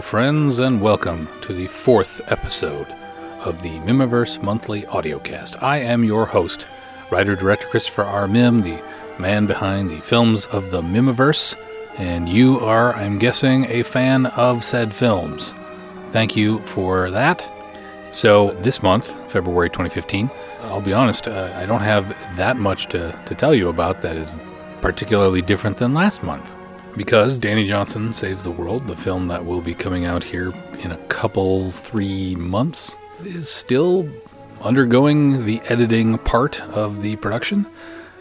Hello, friends, and welcome to the fourth episode of the Mihmiverse Monthly Audiocast. I am your host, writer director Christopher R. Mihm, the man behind the films of the Mihmiverse, and you are, I'm guessing, a fan of said films. Thank you for that. So, this month, February 2015, I'll be honest, uh, I don't have that much to, to tell you about that is particularly different than last month. Because Danny Johnson Saves the World, the film that will be coming out here in a couple, three months, is still undergoing the editing part of the production.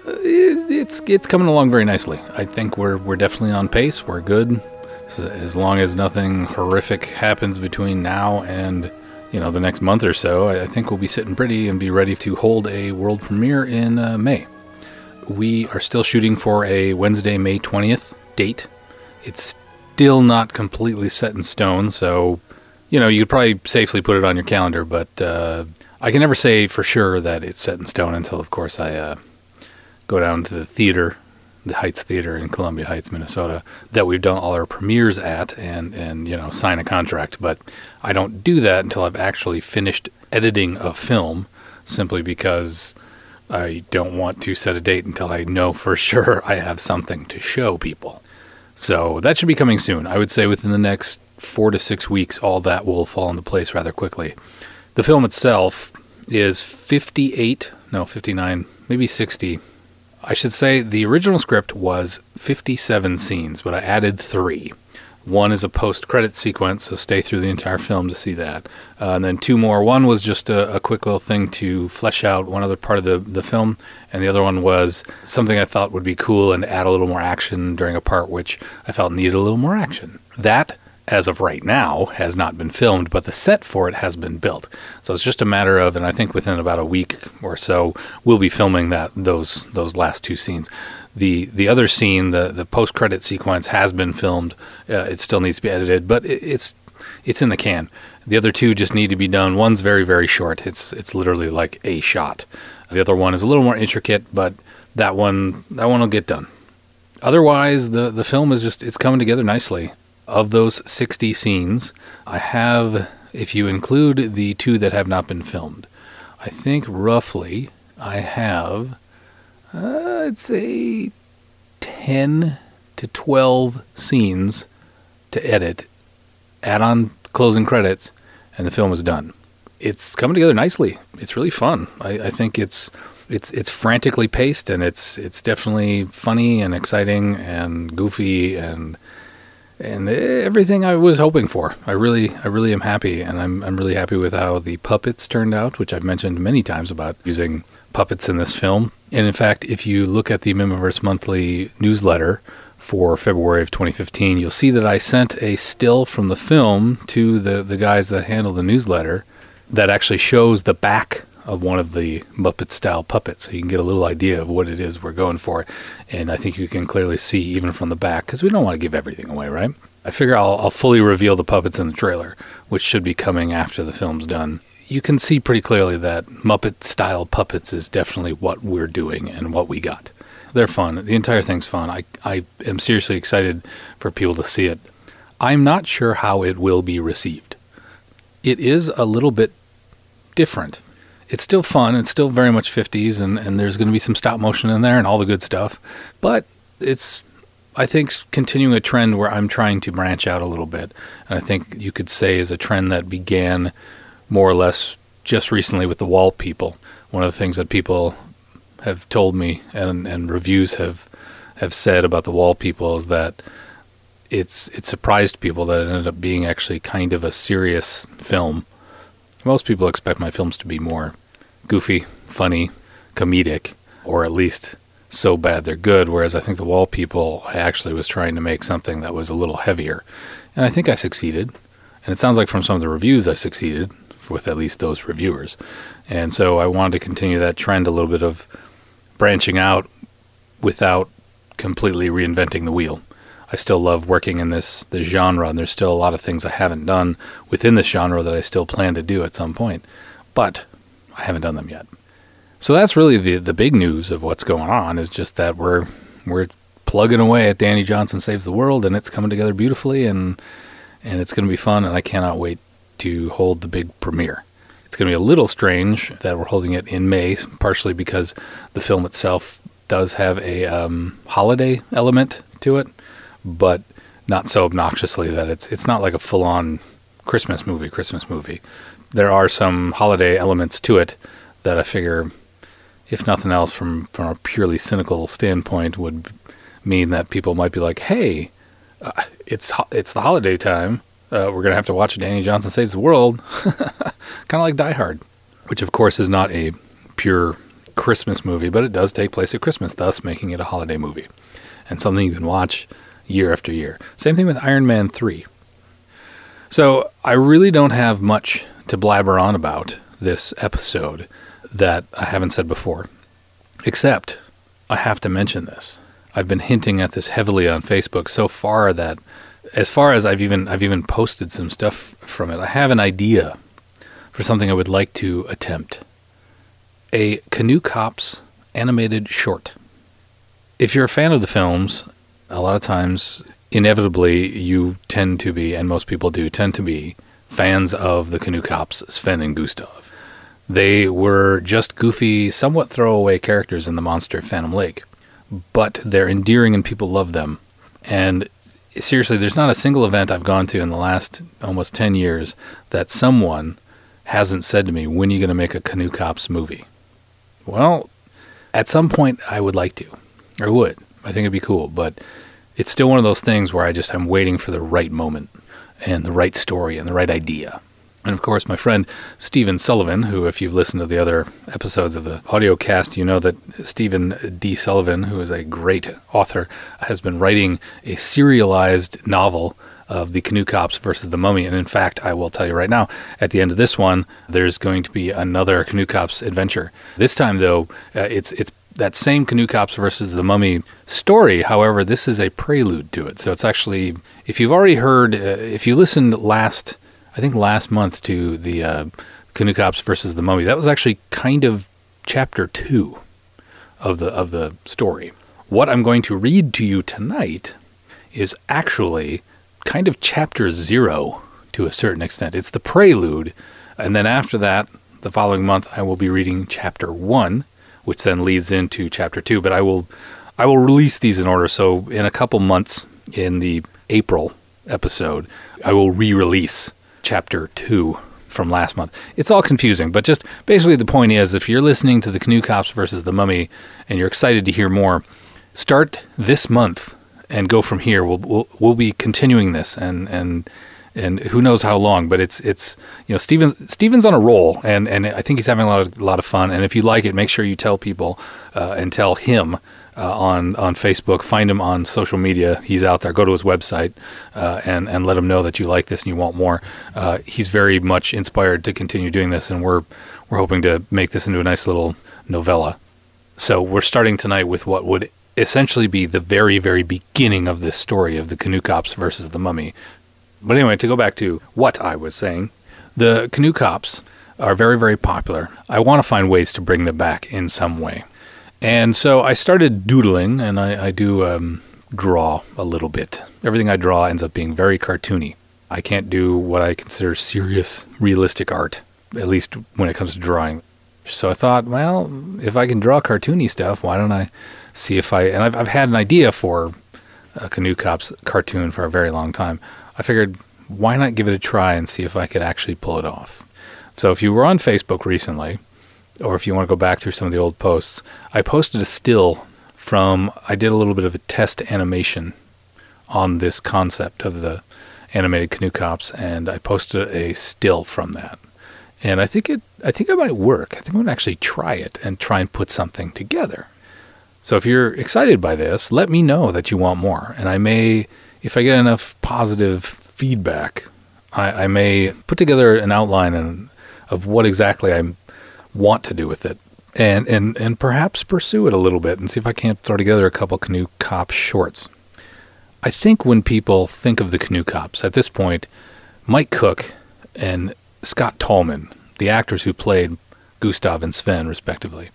Uh, It's it's coming along very nicely. I think we're we're definitely on pace. We're good, as long as nothing horrific happens between now and you know the next month or so. I think we'll be sitting pretty and be ready to hold a world premiere in uh, May. We are still shooting for a Wednesday, May 20th date. It's still not completely set in stone, so you know you could probably safely put it on your calendar. But uh, I can never say for sure that it's set in stone until, of course, I uh, go down to the theater, the Heights Theater in Columbia Heights, Minnesota, that we've done all our premieres at, and and you know sign a contract. But I don't do that until I've actually finished editing a film, simply because I don't want to set a date until I know for sure I have something to show people. So that should be coming soon. I would say within the next four to six weeks, all that will fall into place rather quickly. The film itself is 58, no, 59, maybe 60. I should say the original script was 57 scenes, but I added three. One is a post credit sequence, so stay through the entire film to see that. Uh, and then two more. One was just a, a quick little thing to flesh out one other part of the, the film, and the other one was something I thought would be cool and add a little more action during a part which I felt needed a little more action. That, as of right now, has not been filmed, but the set for it has been built. So it's just a matter of, and I think within about a week or so, we'll be filming that those those last two scenes. The the other scene, the the post credit sequence, has been filmed. Uh, it still needs to be edited, but it, it's it's in the can. The other two just need to be done. One's very very short. It's it's literally like a shot. The other one is a little more intricate, but that one that one will get done. Otherwise, the the film is just it's coming together nicely. Of those 60 scenes, I have if you include the two that have not been filmed, I think roughly I have uh, I'd say 10 to 12 scenes to edit, add on closing credits, and the film is done. It's coming together nicely. It's really fun. I, I think it's it's it's frantically paced and it's it's definitely funny and exciting and goofy and and everything I was hoping for. I really I really am happy and I'm I'm really happy with how the puppets turned out, which I've mentioned many times about using puppets in this film. And in fact, if you look at the Mihmiverse monthly newsletter for February of 2015, you'll see that I sent a still from the film to the the guys that handle the newsletter that actually shows the back of one of the Muppet style puppets. So you can get a little idea of what it is we're going for. And I think you can clearly see even from the back, because we don't want to give everything away, right? I figure I'll, I'll fully reveal the puppets in the trailer, which should be coming after the film's done. You can see pretty clearly that Muppet style puppets is definitely what we're doing and what we got. They're fun. The entire thing's fun. I, I am seriously excited for people to see it. I'm not sure how it will be received. It is a little bit different. It's still fun. It's still very much 50s, and, and there's going to be some stop motion in there and all the good stuff. But it's, I think, continuing a trend where I'm trying to branch out a little bit. And I think you could say is a trend that began more or less just recently with the wall people. One of the things that people have told me and, and reviews have have said about the wall people is that it's it surprised people that it ended up being actually kind of a serious film. Most people expect my films to be more goofy, funny, comedic, or at least so bad they're good. Whereas I think the Wall People, I actually was trying to make something that was a little heavier, and I think I succeeded. And it sounds like from some of the reviews I succeeded with at least those reviewers. And so I wanted to continue that trend a little bit of branching out without completely reinventing the wheel. I still love working in this this genre, and there's still a lot of things I haven't done within this genre that I still plan to do at some point, but I haven't done them yet. So that's really the the big news of what's going on is just that we're we're plugging away at Danny Johnson Saves the World, and it's coming together beautifully, and and it's going to be fun, and I cannot wait to hold the big premiere. It's going to be a little strange that we're holding it in May, partially because the film itself does have a um, holiday element to it, but not so obnoxiously that it's it's not like a full-on Christmas movie. Christmas movie. There are some holiday elements to it that I figure, if nothing else, from from a purely cynical standpoint, would mean that people might be like, "Hey, uh, it's it's the holiday time. Uh, we're gonna have to watch Danny Johnson Saves the World," kind of like Die Hard, which of course is not a pure Christmas movie, but it does take place at Christmas, thus making it a holiday movie and something you can watch year after year. Same thing with Iron Man 3. So I really don't have much to blabber on about this episode that I haven't said before, except I have to mention this. I've been hinting at this heavily on Facebook so far that as far as I've even I've even posted some stuff from it. I have an idea for something I would like to attempt. A Canoe Cops animated short. If you're a fan of the films, a lot of times inevitably you tend to be and most people do tend to be fans of the Canoe Cops, Sven and Gustav. They were just goofy, somewhat throwaway characters in the monster Phantom Lake, but they're endearing and people love them. And seriously, there's not a single event I've gone to in the last almost 10 years that someone hasn't said to me, When are you going to make a Canoe Cops movie? Well, at some point, I would like to. I would. I think it'd be cool, but it's still one of those things where I just I'm waiting for the right moment and the right story and the right idea. And of course, my friend Stephen Sullivan, who, if you've listened to the other episodes of the audio cast, you know that Stephen D. Sullivan, who is a great author, has been writing a serialized novel of the Canoe Cops versus the Mummy. And in fact, I will tell you right now, at the end of this one, there's going to be another Canoe Cops adventure. This time, though, uh, it's it's that same Canoe Cops versus the Mummy story. However, this is a prelude to it. So it's actually, if you've already heard, uh, if you listened last I think last month to the uh, Cops versus the Mummy. That was actually kind of chapter two of the of the story. What I'm going to read to you tonight is actually kind of chapter zero to a certain extent. It's the prelude, and then after that, the following month, I will be reading chapter one, which then leads into chapter two. But I will I will release these in order. So in a couple months, in the April episode, I will re-release chapter 2 from last month. It's all confusing, but just basically the point is if you're listening to the Canoe Cops versus the Mummy and you're excited to hear more, start this month and go from here. We'll we'll, we'll be continuing this and and and who knows how long, but it's it's you know Stephen's Stephen's on a roll and and I think he's having a lot of a lot of fun and if you like it, make sure you tell people uh, and tell him uh, on on Facebook. Find him on social media. He's out there. Go to his website uh, and and let him know that you like this and you want more. Uh, he's very much inspired to continue doing this, and we're we're hoping to make this into a nice little novella. So we're starting tonight with what would essentially be the very very beginning of this story of the Canoe Cops versus the Mummy. But anyway, to go back to what I was saying, the Canoe Cops are very very popular. I want to find ways to bring them back in some way. And so I started doodling, and I, I do um, draw a little bit. Everything I draw ends up being very cartoony. I can't do what I consider serious, realistic art, at least when it comes to drawing. So I thought, well, if I can draw cartoony stuff, why don't I see if I. And I've, I've had an idea for a Canoe Cops cartoon for a very long time. I figured, why not give it a try and see if I could actually pull it off? So if you were on Facebook recently, or if you want to go back through some of the old posts, I posted a still from, I did a little bit of a test animation on this concept of the animated canoe cops, and I posted a still from that. And I think it, I think it might work. I think I'm gonna actually try it and try and put something together. So if you're excited by this, let me know that you want more, and I may, if I get enough positive feedback, I, I may put together an outline and of what exactly I'm want to do with it and and and perhaps pursue it a little bit and see if I can't throw together a couple canoe cop shorts. I think when people think of the canoe cops at this point, Mike Cook and Scott Tallman, the actors who played Gustav and Sven respectively,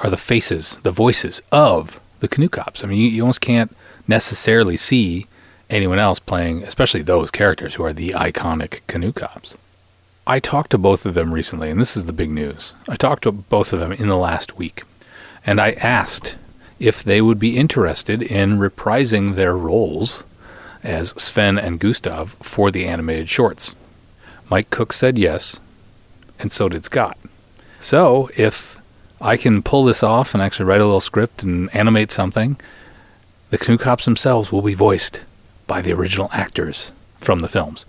are the faces, the voices of the canoe cops. I mean, you, you almost can't necessarily see anyone else playing, especially those characters who are the iconic canoe cops. I talked to both of them recently, and this is the big news. I talked to both of them in the last week, and I asked if they would be interested in reprising their roles as Sven and Gustav for the animated shorts. Mike Cook said yes, and so did Scott. So if I can pull this off and actually write a little script and animate something, the Canoe Cops themselves will be voiced by the original actors from the films.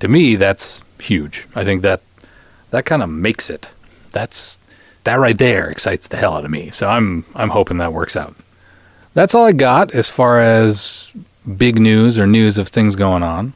To me, that's huge. I think that that kind of makes it. That's that right there excites the hell out of me. So I'm I'm hoping that works out. That's all I got as far as big news or news of things going on.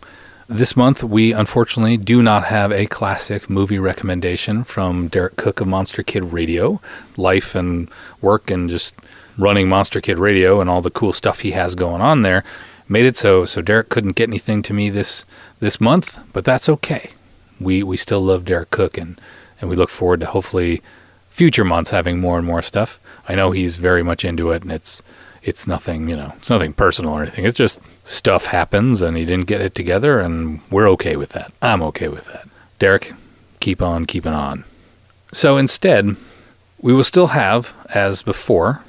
This month, we unfortunately do not have a classic movie recommendation from Derek Koch of Monster Kid Radio. Life and work and just running Monster Kid Radio and all the cool stuff he has going on there made it so so Derek couldn't get anything to me this this month, but that's okay. We we still love Derek Koch and and we look forward to hopefully future months having more and more stuff. I know he's very much into it and it's it's nothing, you know, it's nothing personal or anything. It's just stuff happens and he didn't get it together and we're okay with that. I'm okay with that. Derek, keep on keeping on. So instead, we will still have, as before,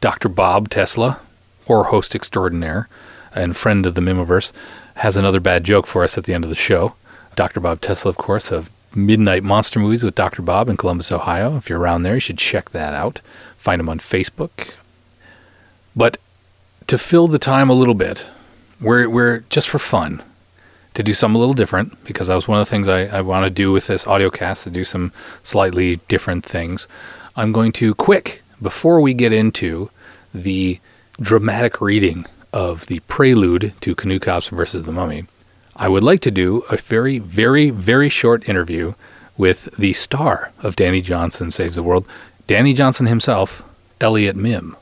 Dr. Bob Tesla, horror host extraordinaire and friend of the Mihmiverse, has another bad joke for us at the end of the show. Dr. Bob Tesla, of course, of Midnight Monster Movies with Dr. Bob in Columbus, Ohio. If you're around there, you should check that out. Find him on Facebook, but to fill the time a little bit, we're, we're just for fun to do something a little different because that was one of the things I, I want to do with this audio cast to do some slightly different things. I'm going to quick before we get into the dramatic reading of the prelude to Canoe Cops versus the Mummy. I would like to do a very, very, very short interview with the star of Danny Johnson Saves the World, Danny Johnson himself, Elliott Mihm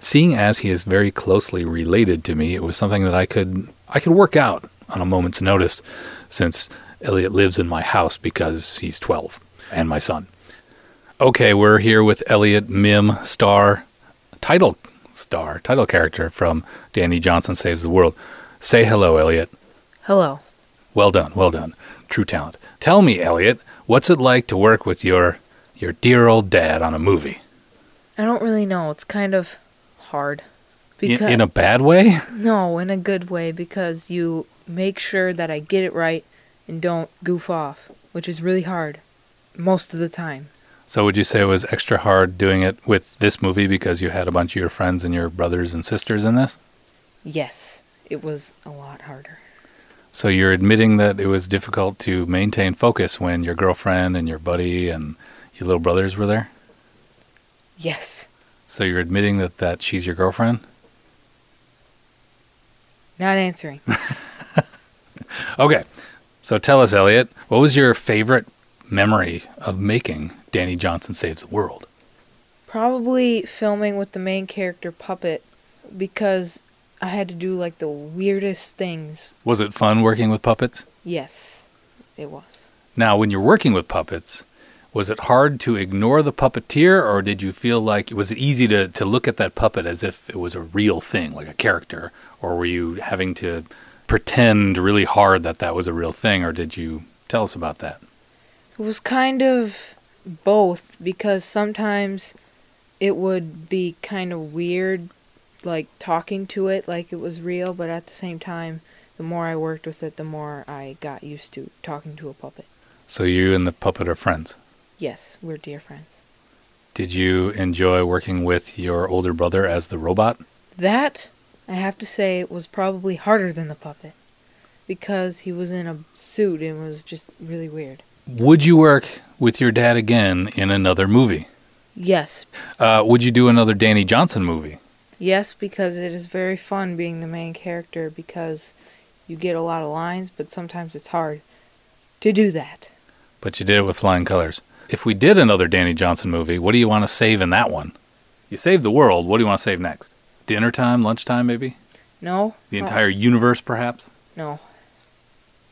seeing as he is very closely related to me, it was something that I could I could work out on a moment's notice since Elliott lives in my house because he's 12 and my son. Okay, we're here with Elliott Mihm, star, title star, title character from Danny Johnson Saves the World. Say hello, Elliott. Hello. Well done, well done. True talent. Tell me, Elliott, what's it like to work with your your dear old dad on a movie? I don't really know. It's kind of hard. Because, in, in a bad way? No, in a good way because you make sure that I get it right and don't goof off, which is really hard most of the time. So would you say it was extra hard doing it with this movie because you had a bunch of your friends and your brothers and sisters in this? Yes, it was a lot harder. So you're admitting that it was difficult to maintain focus when your girlfriend and your buddy and your little brothers were there? Yes. So you're admitting that, that she's your girlfriend? Not answering. okay. So tell us, Elliott, what was your favorite memory of making Danny Johnson Saves the World? Probably filming with the main character puppet because I had to do like the weirdest things. Was it fun working with puppets? Yes, it was. Now, when you're working with puppets, was it hard to ignore the puppeteer, or did you feel like was it easy to, to look at that puppet as if it was a real thing, like a character, or were you having to pretend really hard that that was a real thing, or did you tell us about that? It was kind of both because sometimes it would be kind of weird, like talking to it like it was real, but at the same time, the more I worked with it, the more I got used to talking to a puppet. So you and the puppet are friends? Yes, we're dear friends. Did you enjoy working with your older brother as the robot? That, I have to say, was probably harder than the puppet. Because he was in a suit and was just really weird. Would you work with your dad again in another movie? Yes. Uh, would you do another Danny Johnson movie? Yes, because it is very fun being the main character because you get a lot of lines, but sometimes it's hard to do that. But you did it with flying colors if we did another Danny Johnson movie, what do you want to save in that one? You save the world. What do you want to save next? Dinner time, lunchtime, maybe? No. The uh, entire universe, perhaps? No.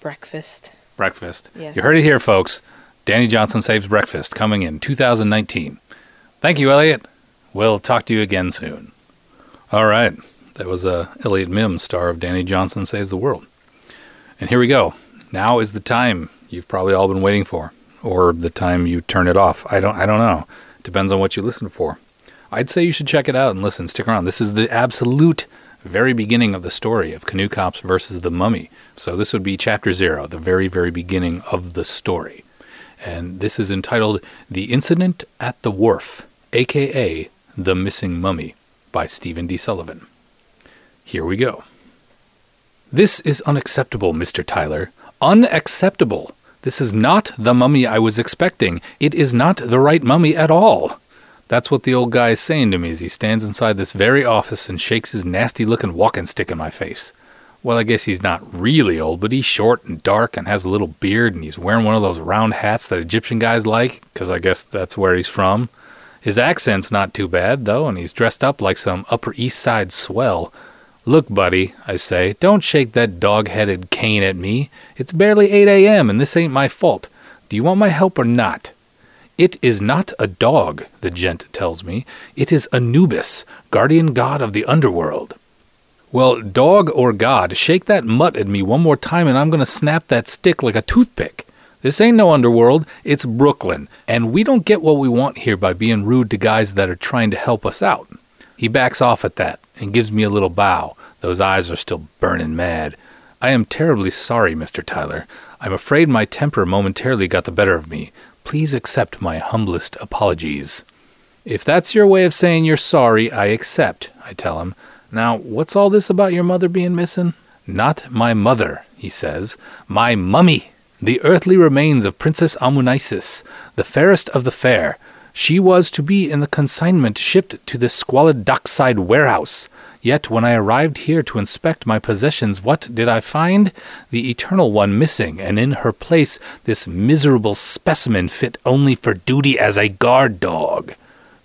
Breakfast. Breakfast. Yes. You heard it here, folks. Danny Johnson Saves Breakfast coming in 2019. Thank you, Elliott. We'll talk to you again soon. All right. That was uh, Elliott Mihm, star of Danny Johnson Saves the World. And here we go. Now is the time you've probably all been waiting for, or the time you turn it off. I don't. I don't know. Depends on what you listen for. I'd say you should check it out and listen. Stick around. This is the absolute very beginning of the story of Canoe Cops versus the Mummy. So this would be chapter zero, the very, very beginning of the story. And this is entitled The Incident at the Wharf, aka The Missing Mummy, by Stephen D. Sullivan. Here we go. This is unacceptable, Mr. Tyler. Unacceptable. This is not the mummy I was expecting. It is not the right mummy at all. That's what the old guy is saying to me as he stands inside this very office and shakes his nasty looking walking stick in my face. Well, I guess he's not really old, but he's short and dark and has a little beard and he's wearing one of those round hats that Egyptian guys like, because I guess that's where he's from. His accent's not too bad, though, and he's dressed up like some Upper East Side swell. Look, buddy, I say, don't shake that dog headed cane at me. It's barely 8 a.m., and this ain't my fault. Do you want my help or not? It is not a dog, the gent tells me. It is Anubis, guardian god of the underworld. Well, dog or god, shake that mutt at me one more time and I'm going to snap that stick like a toothpick. This ain't no underworld, it's Brooklyn, and we don't get what we want here by being rude to guys that are trying to help us out. He backs off at that and gives me a little bow. Those eyes are still burning mad. I am terribly sorry, Mr. Tyler. I'm afraid my temper momentarily got the better of me. Please accept my humblest apologies. If that's your way of saying you're sorry, I accept, I tell him. Now, what's all this about your mother being missing? Not my mother, he says. My mummy! The earthly remains of Princess Amunisis, the fairest of the fair. She was to be in the consignment shipped to this squalid dockside warehouse. Yet when I arrived here to inspect my possessions, what did I find? The Eternal One missing, and in her place this miserable specimen fit only for duty as a guard dog.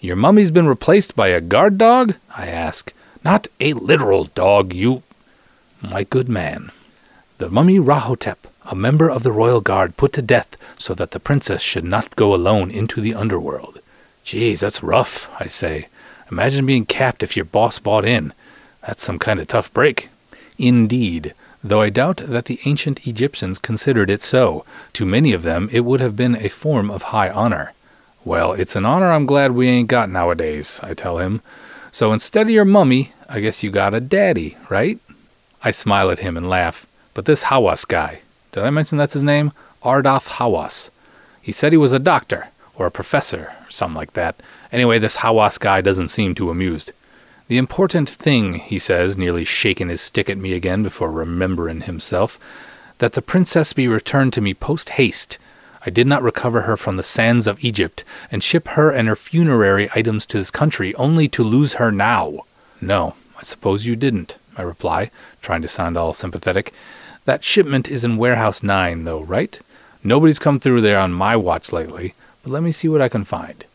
Your mummy's been replaced by a guard dog? I ask. Not a literal dog, you. My good man. The mummy Rahotep a member of the royal guard put to death so that the princess should not go alone into the underworld. Geez, that's rough, I say. Imagine being capped if your boss bought in. That's some kind of tough break. Indeed, though I doubt that the ancient Egyptians considered it so. To many of them, it would have been a form of high honor. Well, it's an honor I'm glad we ain't got nowadays, I tell him. So instead of your mummy, I guess you got a daddy, right? I smile at him and laugh. But this Hawass guy, did I mention that's his name? Ardath Hawass. He said he was a doctor, or a professor, or something like that. Anyway, this Hawass guy doesn't seem too amused. The important thing, he says, nearly shaking his stick at me again before remembering himself, that the princess be returned to me post haste. I did not recover her from the sands of Egypt, and ship her and her funerary items to this country, only to lose her now. No, I suppose you didn't, I reply, trying to sound all sympathetic. That shipment is in Warehouse 9, though, right? Nobody's come through there on my watch lately, but let me see what I can find.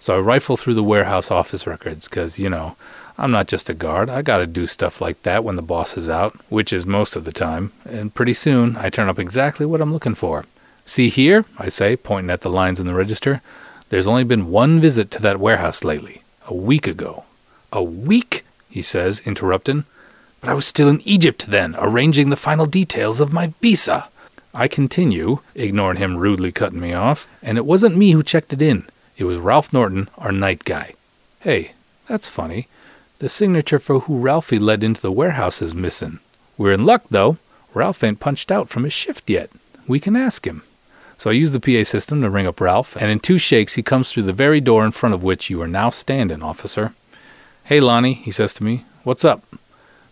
So I rifle through the warehouse office records, 'cause you know, I'm not just a guard. I gotta do stuff like that when the boss is out, which is most of the time, and pretty soon I turn up exactly what I'm looking for. See here, I say, pointing at the lines in the register. There's only been one visit to that warehouse lately, a week ago. A week? he says, interrupting. But I was still in Egypt then, arranging the final details of my visa. I continue, ignoring him rudely cutting me off, and it wasn't me who checked it in. It was Ralph Norton, our night guy. Hey, that's funny. The signature for who Ralphie led into the warehouse is missing. We're in luck, though. Ralph ain't punched out from his shift yet. We can ask him. So I use the PA system to ring up Ralph, and in two shakes he comes through the very door in front of which you are now standing, officer. Hey, Lonnie, he says to me. What's up?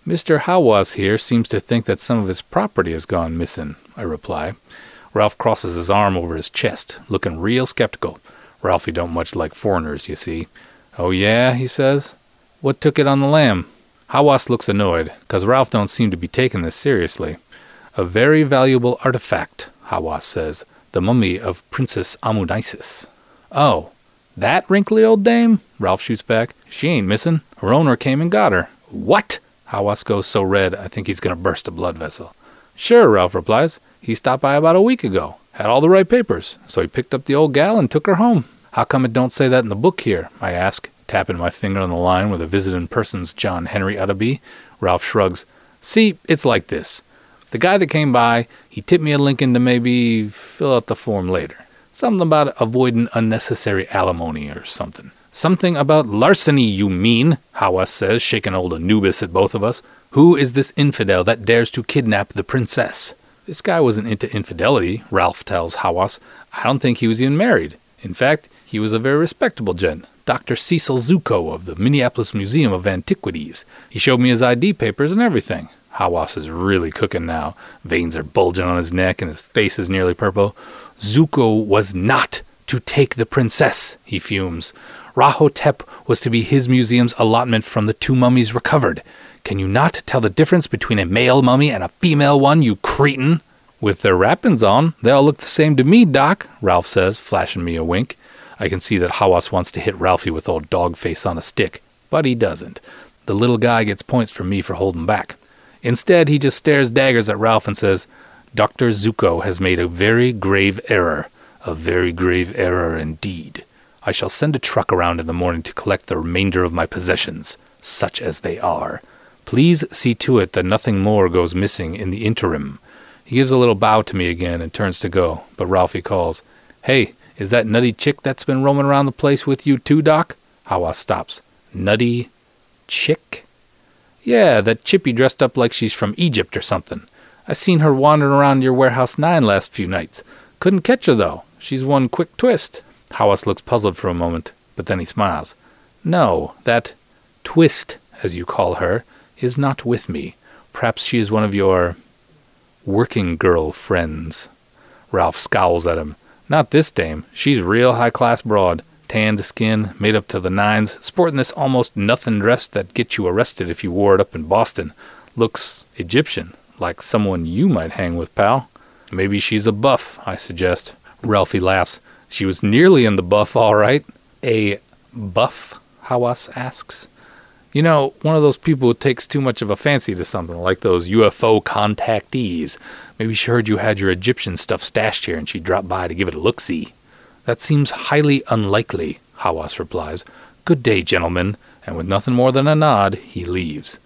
Mr. Hawass here seems to think that some of his property has gone missing, I reply. Ralph crosses his arm over his chest, looking real skeptical. Ralphie don't much like foreigners, you see. Oh yeah, he says. What took it on the lamb? Hawass looks annoyed, 'cause Ralph don't seem to be taking this seriously. A very valuable artifact, Hawass says. The mummy of Princess Amunisis. Oh, that wrinkly old dame? Ralph shoots back. She ain't missing. Her owner came and got her. What? Hawass goes so red, I think he's going to burst a blood vessel. Sure, Ralph replies. He stopped by about a week ago. Had all the right papers. So he picked up the old gal and took her home. How come it don't say that in the book here? I ask, tapping my finger on the line where the visiting person's John Henry be. Ralph shrugs. See, it's like this. The guy that came by, he tipped me a Lincoln to maybe fill out the form later. Something about avoiding unnecessary alimony or something. Something about larceny, you mean, Hawass says, shaking old Anubis at both of us. Who is this infidel that dares to kidnap the princess? This guy wasn't into infidelity, Ralph tells Hawass. I don't think he was even married. In fact, he was a very respectable gent. Dr. Cecil Zuko of the Minneapolis Museum of Antiquities. He showed me his ID papers and everything. Hawass is really cooking now. Veins are bulging on his neck and his face is nearly purple. Zuko was not to take the princess, he fumes. Rahotep was to be his museum's allotment from the two mummies recovered. Can you not tell the difference between a male mummy and a female one, you cretin? With their wrappings on, they all look the same to me, Doc, Ralph says, flashing me a wink. I can see that Hawass wants to hit Ralphie with old dog face on a stick, but he doesn't. The little guy gets points from me for holding back. Instead, he just stares daggers at Ralph and says, Dr. Zuko has made a very grave error. A very grave error indeed. I shall send a truck around in the morning to collect the remainder of my possessions, such as they are. Please see to it that nothing more goes missing in the interim. He gives a little bow to me again and turns to go, but Ralphie calls, Hey, is that nutty chick that's been roaming around the place with you too, Doc? Hawass stops. Nutty chick? Yeah, that chippy dressed up like she's from Egypt or something. I seen her wandering around your warehouse nine last few nights. Couldn't catch her though. She's one quick twist. Hawass looks puzzled for a moment, but then he smiles. No, that twist, as you call her, is not with me. Perhaps she is one of your working girl friends. Ralph scowls at him. Not this dame. She's real high class broad, tanned skin, made up to the nines, sporting this almost nothing dress that gets you arrested if you wore it up in Boston. Looks Egyptian, like someone you might hang with, pal. Maybe she's a buff, I suggest. Ralphie laughs. She was nearly in the buff, all right. A buff? Hawass asks. You know, one of those people who takes too much of a fancy to something, like those UFO contactees. Maybe she heard you had your Egyptian stuff stashed here and she dropped by to give it a look see. That seems highly unlikely, Hawass replies. Good day, gentlemen, and with nothing more than a nod, he leaves.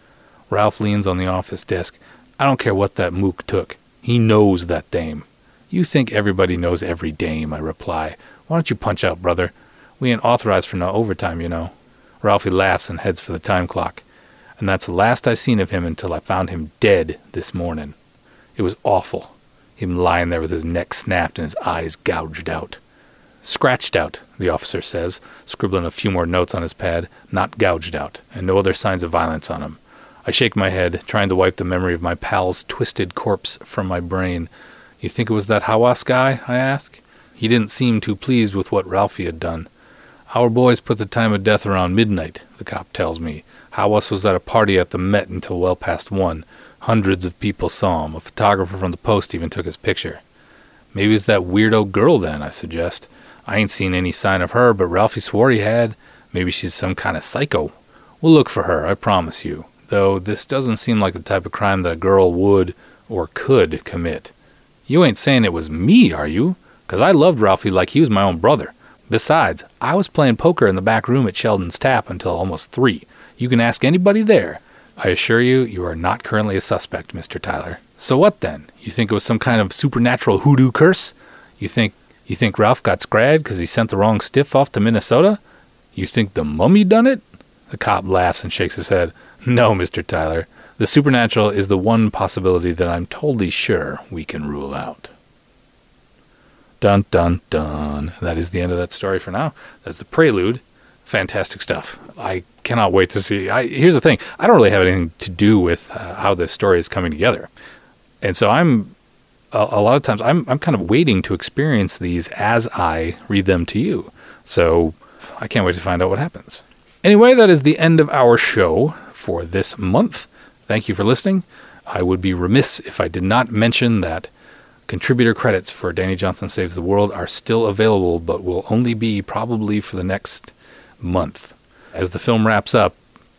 Ralph leans on the office desk. I don't care what that mook took. He knows that dame. You think everybody knows every dame, I reply. Why don't you punch out, brother? We ain't authorized for no overtime, you know. Ralphie laughs and heads for the time clock. And that's the last I seen of him until I found him dead this morning. It was awful. Him lying there with his neck snapped and his eyes gouged out. Scratched out, the officer says, scribbling a few more notes on his pad, not gouged out, and no other signs of violence on him. I shake my head, trying to wipe the memory of my pal's twisted corpse from my brain. You think it was that Hawass guy? I ask. He didn't seem too pleased with what Ralphie had done. Our boys put the time of death around midnight, the cop tells me. Hawass was at a party at the Met until well past one. Hundreds of people saw him. A photographer from the Post even took his picture. Maybe it's that weirdo girl then, I suggest. I ain't seen any sign of her, but Ralphie swore he had. Maybe she's some kind of psycho. We'll look for her, I promise you. Though this doesn't seem like the type of crime that a girl would or could commit. You ain't saying it was me, are you? 'Cause I loved Ralphie like he was my own brother. Besides, I was playing poker in the back room at Sheldon's Tap until almost three. You can ask anybody there. I assure you, you are not currently a suspect, Mr. Tyler. So what then? You think it was some kind of supernatural hoodoo curse? You think you think Ralph got scragged because he sent the wrong stiff off to Minnesota? You think the mummy done it? The cop laughs and shakes his head. No, Mr. Tyler. The supernatural is the one possibility that I'm totally sure we can rule out. Dun dun dun. That is the end of that story for now. That's the prelude. Fantastic stuff. I cannot wait to see. I, here's the thing I don't really have anything to do with uh, how this story is coming together. And so I'm, a, a lot of times, I'm, I'm kind of waiting to experience these as I read them to you. So I can't wait to find out what happens. Anyway, that is the end of our show for this month. Thank you for listening. I would be remiss if I did not mention that contributor credits for Danny Johnson Saves the World are still available, but will only be probably for the next month. As the film wraps up,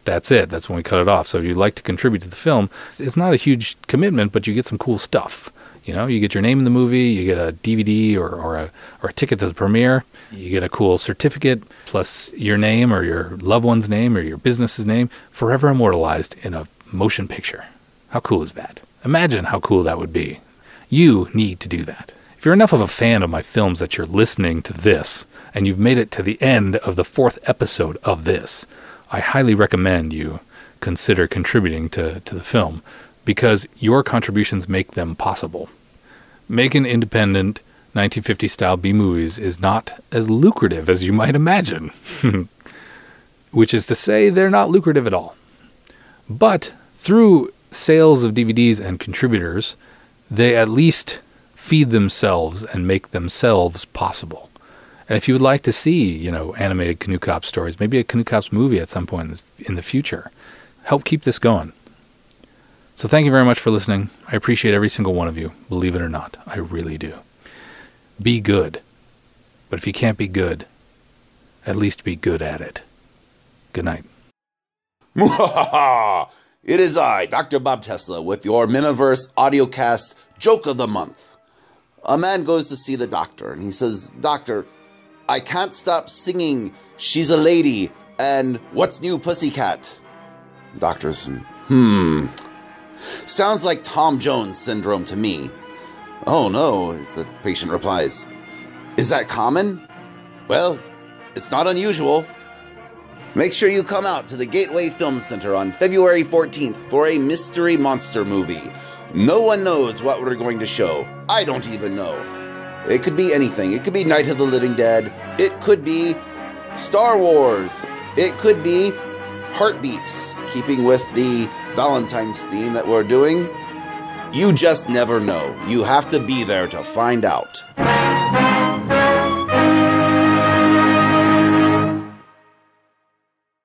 that's it. That's when we cut it off. So if you'd like to contribute to the film, it's not a huge commitment, but you get some cool stuff. You know, you get your name in the movie, you get a DVD or, or a or a ticket to the premiere, you get a cool certificate plus your name or your loved one's name or your business's name forever immortalized in a motion picture. How cool is that? Imagine how cool that would be. You need to do that. If you're enough of a fan of my films that you're listening to this, and you've made it to the end of the fourth episode of this, I highly recommend you consider contributing to, to the film because your contributions make them possible. Making independent 1950 style B movies is not as lucrative as you might imagine, which is to say, they're not lucrative at all. But through sales of DVDs and contributors, they at least feed themselves and make themselves possible. And if you would like to see, you know, animated Canoe stories, maybe a Canoe Cops movie at some point in the future, help keep this going. So thank you very much for listening. I appreciate every single one of you, believe it or not. I really do. Be good. But if you can't be good, at least be good at it. Good night. it is I, Dr. Bob Tesla, with your Mihmiverse audiocast joke of the month a man goes to see the doctor and he says, Doctor, I can't stop singing She's a Lady and What's New Pussycat? Doctor's, hmm. Sounds like Tom Jones syndrome to me. Oh no, the patient replies. Is that common? Well, it's not unusual. Make sure you come out to the Gateway Film Center on February 14th for a mystery monster movie. No one knows what we're going to show. I don't even know. It could be anything. It could be Night of the Living Dead. It could be Star Wars. It could be Heartbeats, keeping with the Valentine's theme that we're doing. You just never know. You have to be there to find out.